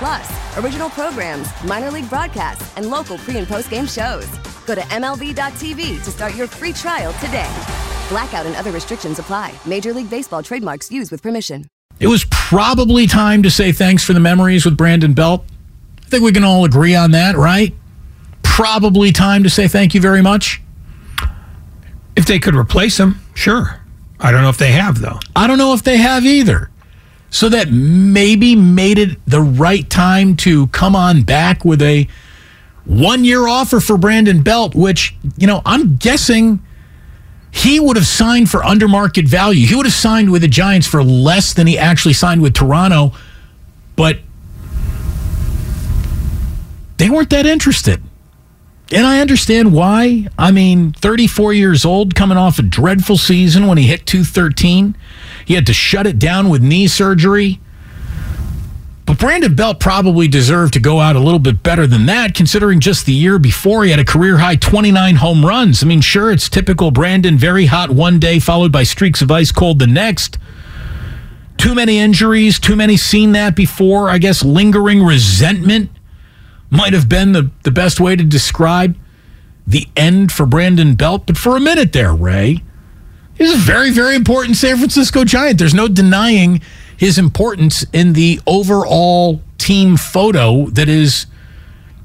Plus, original programs, minor league broadcasts, and local pre and post game shows. Go to MLB.tv to start your free trial today. Blackout and other restrictions apply. Major League Baseball trademarks used with permission. It was probably time to say thanks for the memories with Brandon Belt. I think we can all agree on that, right? Probably time to say thank you very much. If they could replace him, sure. I don't know if they have, though. I don't know if they have either. So that maybe made it the right time to come on back with a one year offer for Brandon Belt, which, you know, I'm guessing he would have signed for under market value. He would have signed with the Giants for less than he actually signed with Toronto, but they weren't that interested. And I understand why. I mean, 34 years old, coming off a dreadful season when he hit 213. He had to shut it down with knee surgery. But Brandon Belt probably deserved to go out a little bit better than that, considering just the year before he had a career high 29 home runs. I mean, sure, it's typical Brandon, very hot one day, followed by streaks of ice cold the next. Too many injuries, too many seen that before. I guess lingering resentment might have been the, the best way to describe the end for Brandon Belt. But for a minute there, Ray, he's a very, very important San Francisco Giant. There's no denying his importance in the overall team photo that is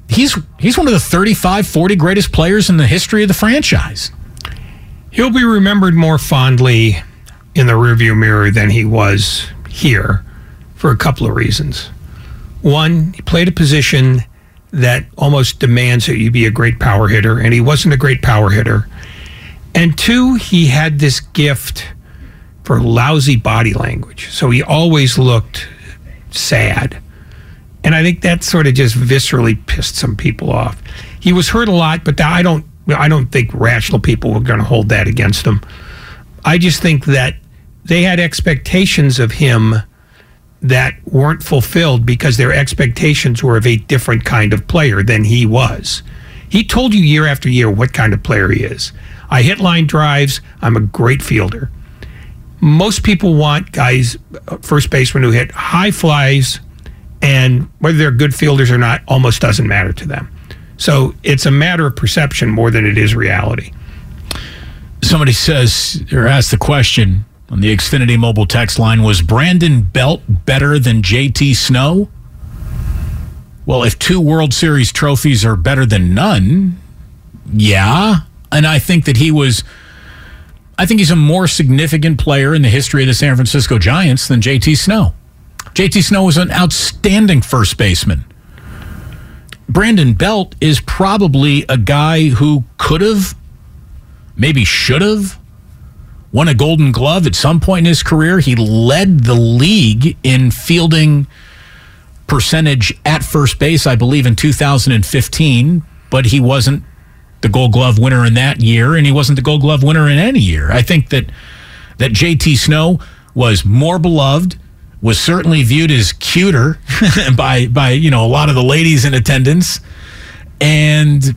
he's he's one of the 35 40 greatest players in the history of the franchise he'll be remembered more fondly in the rearview mirror than he was here for a couple of reasons one he played a position that almost demands that you be a great power hitter, and he wasn't a great power hitter. And two, he had this gift for lousy body language. So he always looked sad. And I think that sort of just viscerally pissed some people off. He was hurt a lot, but I don't I don't think rational people were going to hold that against him. I just think that they had expectations of him that weren't fulfilled because their expectations were of a different kind of player than he was. He told you year after year what kind of player he is. I hit line drives, I'm a great fielder. Most people want guys, uh, first basemen who hit high flies, and whether they're good fielders or not almost doesn't matter to them. So it's a matter of perception more than it is reality. Somebody says or asks the question on the Xfinity mobile text line was Brandon Belt better than JT Snow? Well, if two World Series trophies are better than none, yeah. And I think that he was I think he's a more significant player in the history of the San Francisco Giants than JT Snow. JT Snow was an outstanding first baseman. Brandon Belt is probably a guy who could have, maybe should have, won a Golden Glove at some point in his career. He led the league in fielding percentage at first base, I believe, in 2015, but he wasn't the Gold Glove winner in that year, and he wasn't the Gold Glove winner in any year. I think that that JT Snow was more beloved, was certainly viewed as cuter by by you know a lot of the ladies in attendance, and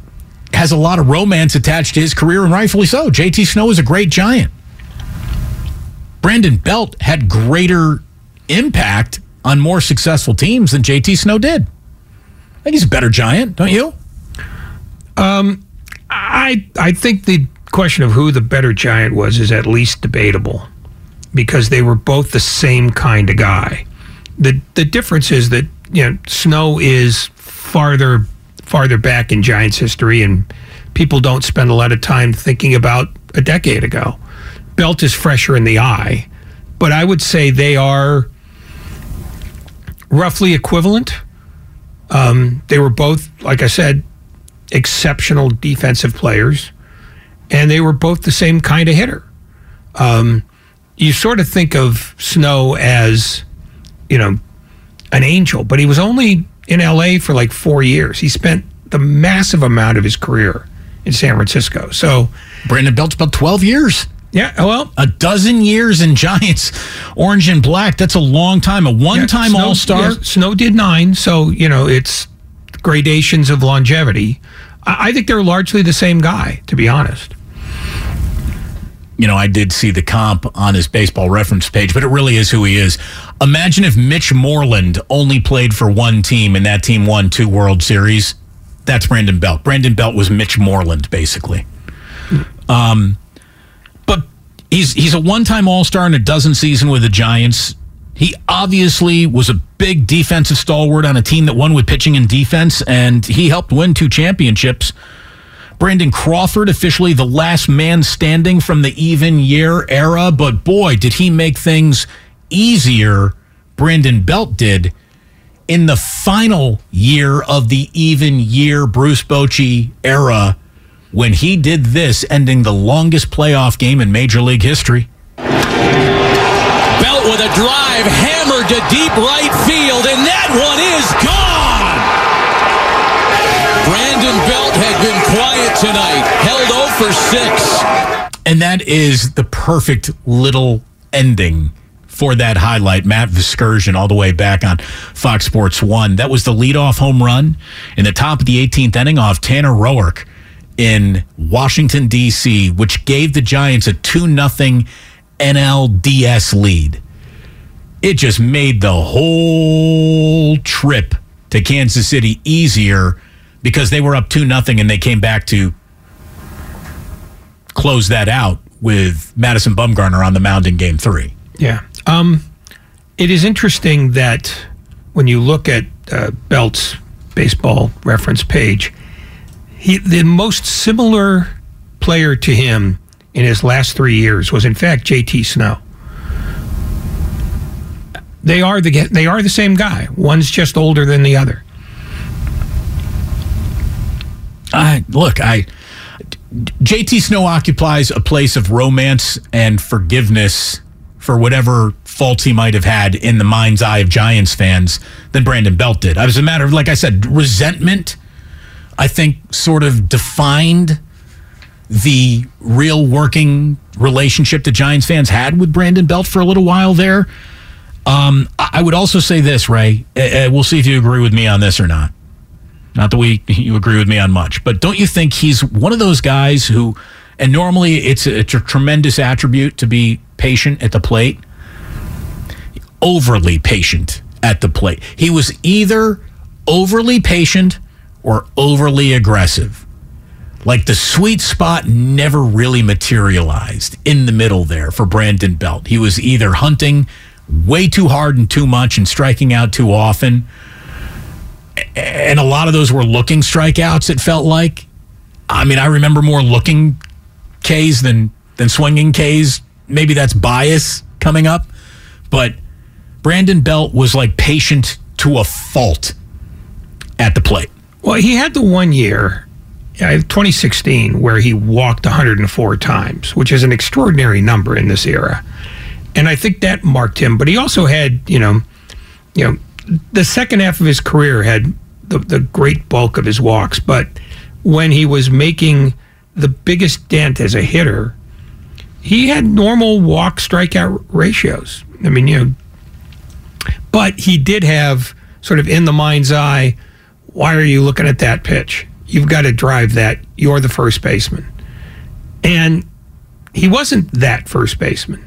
has a lot of romance attached to his career, and rightfully so. JT Snow is a great giant. Brandon Belt had greater impact on more successful teams than JT Snow did. I think he's a better giant, don't you? Um, I I think the question of who the better giant was is at least debatable because they were both the same kind of guy. The the difference is that you know Snow is farther farther back in Giants history and people don't spend a lot of time thinking about a decade ago. Belt is fresher in the eye, but I would say they are roughly equivalent. Um, they were both, like I said, exceptional defensive players, and they were both the same kind of hitter. Um, you sort of think of Snow as, you know, an angel, but he was only in LA for like four years. He spent the massive amount of his career in San Francisco. So Brandon Belt's about 12 years. Yeah, well, a dozen years in Giants, orange and black. That's a long time. A one-time yeah, All Star. Yeah, Snow did nine, so you know it's gradations of longevity. I, I think they're largely the same guy, to be honest. You know, I did see the comp on his baseball reference page, but it really is who he is. Imagine if Mitch Moreland only played for one team and that team won two World Series. That's Brandon Belt. Brandon Belt was Mitch Moreland, basically. Um, he's he's a one-time All-Star in a dozen season with the Giants. He obviously was a big defensive stalwart on a team that won with pitching and defense, and he helped win two championships. Brandon Crawford, officially the last man standing from the even year era, but boy, did he make things easier. Brandon Belt did in the final year of the even year Bruce Bochy era when he did this, ending the longest playoff game in Major League history. Belt with a drive hammered to deep right field, and that one is gone. Brandon Belt had been quiet tonight, held 0 for 6. And that is the perfect little ending for that highlight. Matt Vasgersian all the way back on Fox Sports 1. That was the leadoff home run in the top of the 18th inning off Tanner Roark in Washington, D.C., which gave the Giants a 2 0 NLDS lead. It just made the whole trip to Kansas City easier because they were up 2 0 and they came back to close that out with Madison Bumgarner on the mound in game three. Yeah. Um, it is interesting that when you look at uh, Belt's baseball reference page, he, the most similar player to him in his last three years was, in fact, JT Snow. They are the they are the same guy. One's just older than the other. I look, I JT Snow occupies a place of romance and forgiveness for whatever faults he might have had in the mind's eye of Giants fans than Brandon Belt did. It was a matter of, like I said, resentment I think, sort of defined the real working relationship the Giants fans had with Brandon Belt for a little while there. Um, I would also say this, Ray. Uh, we'll see if you agree with me on this or not. Not that we you agree with me on much, but don't you think he's one of those guys who, and normally it's a, it's a tremendous attribute to be patient at the plate, overly patient at the plate. He was either overly patient or overly aggressive. Like the sweet spot never really materialized in the middle there for Brandon Belt. He was either hunting way too hard and too much and striking out too often. And a lot of those were looking strikeouts, it felt like. I mean, I remember more looking Ks than, than swinging Ks. Maybe that's bias coming up. But Brandon Belt was like patient to a fault at the plate. Well, he had the one year, uh, 2016, where he walked 104 times, which is an extraordinary number in this era. And I think that marked him. But he also had, you know, you know, the second half of his career had the, the great bulk of his walks. But when he was making the biggest dent as a hitter, he had normal walk strikeout ratios. I mean, you know, but he did have sort of in the mind's eye why are you looking at that pitch? You've got to drive that. You're the first baseman. And he wasn't that first baseman.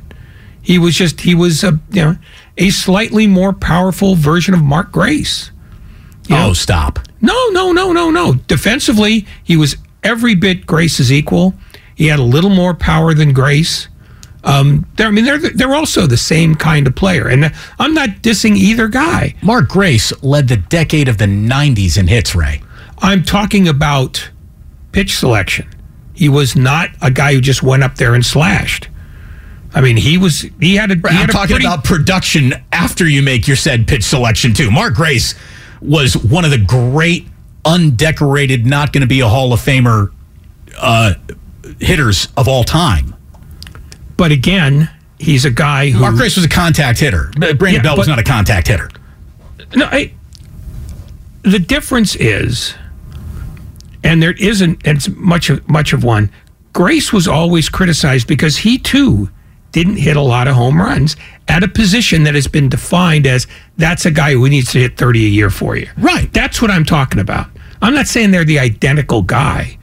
He was just he was a you know a slightly more powerful version of Mark Grace. You oh, know? stop. No, no, no, no, no. Defensively, he was every bit Grace's equal. He had a little more power than Grace. Um, I mean, they're they're also the same kind of player, and I'm not dissing either guy. Mark Grace led the decade of the '90s in hits. Ray, I'm talking about pitch selection. He was not a guy who just went up there and slashed. I mean, he was. He had a. He I'm had talking pretty, about production after you make your said pitch selection too. Mark Grace was one of the great undecorated, not going to be a Hall of Famer uh, hitters of all time. But again, he's a guy who. Mark Grace was a contact hitter. Brandon yeah, Belt was not a contact hitter. No, I, the difference is, and there isn't it's much of much of one. Grace was always criticized because he too didn't hit a lot of home runs at a position that has been defined as that's a guy who needs to hit 30 a year for you. Right. That's what I'm talking about. I'm not saying they're the identical guy.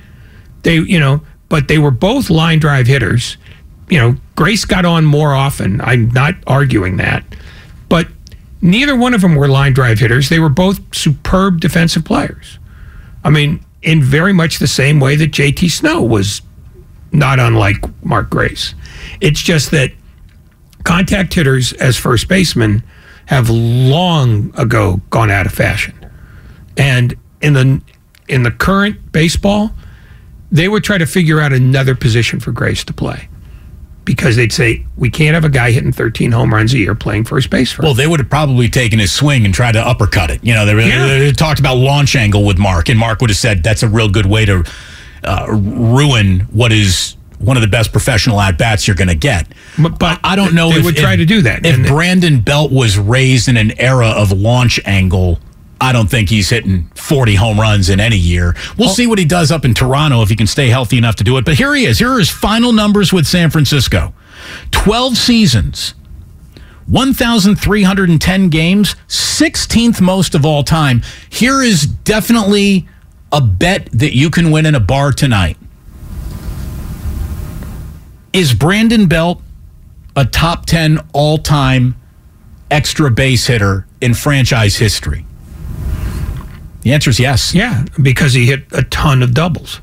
They, you know, but they were both line drive hitters. You know, Grace got on more often. I'm not arguing that. But neither one of them were line drive hitters. They were both superb defensive players. I mean, in very much the same way that JT Snow was not unlike Mark Grace. It's just that contact hitters as first basemen have long ago gone out of fashion. And in the in the current baseball, they would try to figure out another position for Grace to play. Because they'd say, we can't have a guy hitting 13 home runs a year playing first base for Well, they would have probably taken his swing and tried to uppercut it. You know, they, Yeah. they talked about launch angle with Mark, and Mark would have said that's a real good way to uh, ruin what is one of the best professional at bats you're going to get. But- but I don't know they if would try if- to do that. If Brandon Belt was raised in an era of launch angle. I don't think he's hitting 40 home runs in any year. We'll see what he does up in Toronto if he can stay healthy enough to do it. But here he is. Here are his final numbers with San Francisco 12 seasons, 1,310 games, 16th most of all time. Here is definitely a bet that you can win in a bar tonight. Is Brandon Belt a top 10 all time extra base hitter in franchise history? The answer is yes. Yeah, because he hit a ton of doubles.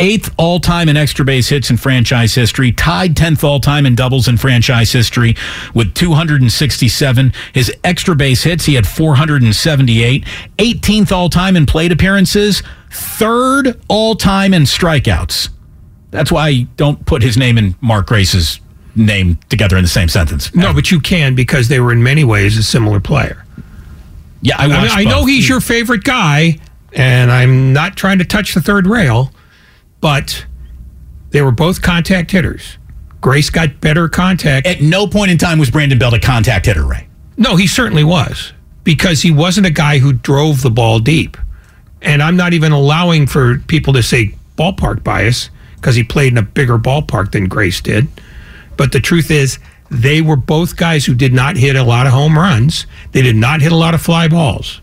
eighth all time in extra base hits in franchise history, tied 10th all time in doubles in franchise history with 267. His extra base hits, he had 478. 18th all time in plate appearances, third all time in strikeouts. That's why I don't put his name and Mark Grace's name together in the same sentence. No, but you can because they were in many ways a similar player. Yeah, I, I, mean, I know he's your favorite guy, and I'm not trying to touch the third rail, but they were both contact hitters. Grace got better contact. At no point in time was Brandon Belt a contact hitter, Ray. No, he certainly was because he wasn't a guy who drove the ball deep. And I'm not even allowing for people to say ballpark bias because he played in a bigger ballpark than Grace did. But the truth is, they were both guys who did not hit a lot of home runs. They did not hit a lot of fly balls.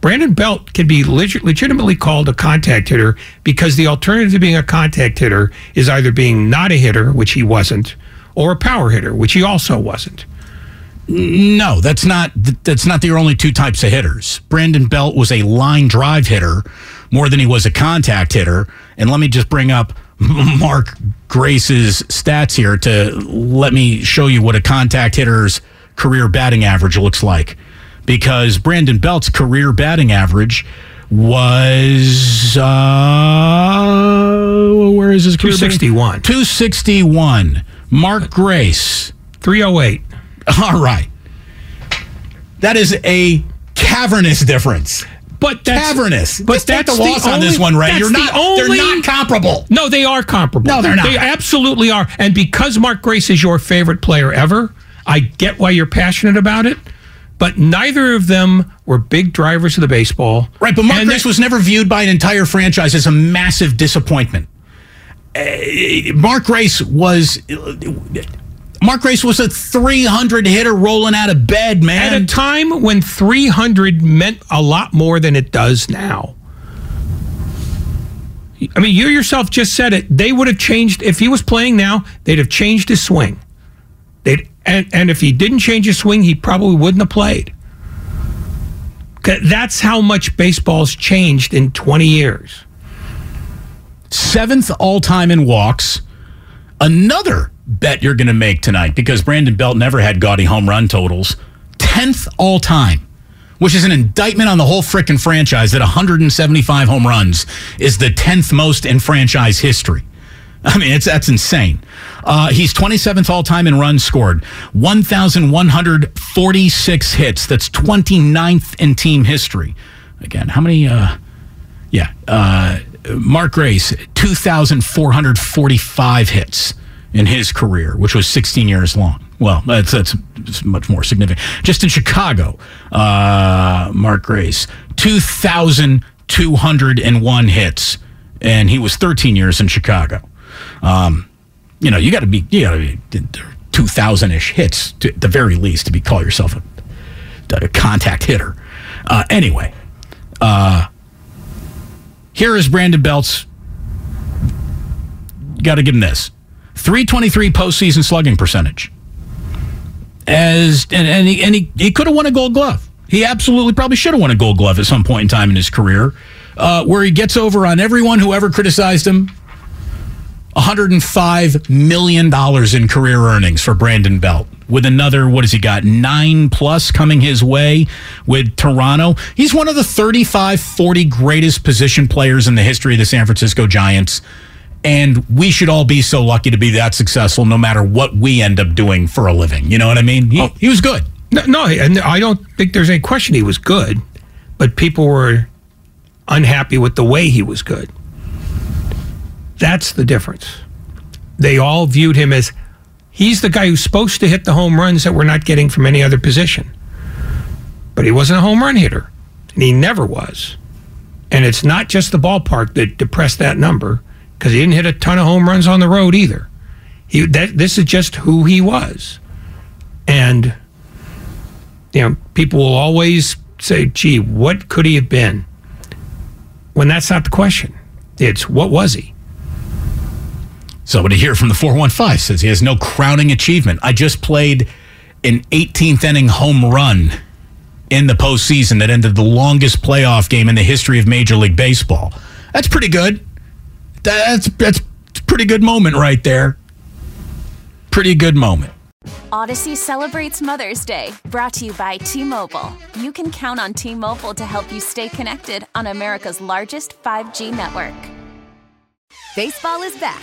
Brandon Belt can be leg- legitimately called a contact hitter because the alternative to being a contact hitter is either being not a hitter, which he wasn't, or a power hitter, which he also wasn't. No, that's not that's not the only two types of hitters. Brandon Belt was a line drive hitter more than he was a contact hitter. And let me just bring up Mark Grace's stats here to let me show you what a contact hitter's career batting average looks like. Because Brandon Belt's career batting average was uh where is his career 261. 261. Mark Grace 308. all right. That is a cavernous difference. But that's Cavernous. But Just take that's the loss on only, this one, right? You're the not. Only, they're not comparable. No, they are comparable. No, they're not. They absolutely are. And because Mark Grace is your favorite player ever, I get why you're passionate about it. But neither of them were big drivers of the baseball. Right, but Mark And Grace that- was never viewed by an entire franchise as a massive disappointment. Uh, Mark Grace was. Mark Grace was a 300 hitter rolling out of bed, man. at a time when 300 meant a lot more than it does now. I mean, you yourself just said it. They would have changed if he was playing now. They'd have changed his swing. They'd and, and if he didn't change his swing, he probably wouldn't have played. That's how much baseball's changed in 20 years. Seventh all time in walks. Another bet you're going to make tonight because Brandon Belt never had gaudy home run totals. 10th all time, which is an indictment on the whole frickin' franchise that 175 home runs is the 10th most in franchise history. I mean, it's that's insane. Uh, he's 27th all time in runs scored, 1,146 hits. That's 29th in team history. Again, how many? Uh, yeah, uh, Mark Grace, 2,445 hits in his career, which was 16 years long. Well, that's that's much more significant. Just in Chicago, uh, Mark Grace, 2,201 hits, and he was 13 years in Chicago. Um, you know, you got to be you got to be 2,000 ish hits to, at the very least to be call yourself a, a contact hitter. Uh, anyway, uh, here is Brandon Belt's. Got to give him this 323 postseason slugging percentage. As and, and he, and he, he could have won a gold glove. He absolutely probably should have won a gold glove at some point in time in his career, uh, where he gets over on everyone who ever criticized him. $105 million in career earnings for Brandon Belt. With another, what has he got? Nine plus coming his way with Toronto. He's one of the 35, 40 greatest position players in the history of the San Francisco Giants. And we should all be so lucky to be that successful no matter what we end up doing for a living. You know what I mean? He, oh. he was good. No, no, and I don't think there's any question he was good, but people were unhappy with the way he was good. That's the difference. They all viewed him as he's the guy who's supposed to hit the home runs that we're not getting from any other position. But he wasn't a home run hitter, and he never was. And it's not just the ballpark that depressed that number because he didn't hit a ton of home runs on the road either. He that this is just who he was, and you know people will always say, "Gee, what could he have been?" When that's not the question. It's what was he? Somebody here from the 415 says he has no crowning achievement. I just played an 18th inning home run in the postseason that ended the longest playoff game in the history of Major League Baseball. That's pretty good. That's that's a pretty good moment right there. Pretty good moment. Audacy celebrates Mother's Day, brought to you by T Mobile. You can count on T Mobile to help you stay connected on America's largest 5G network. Baseball is back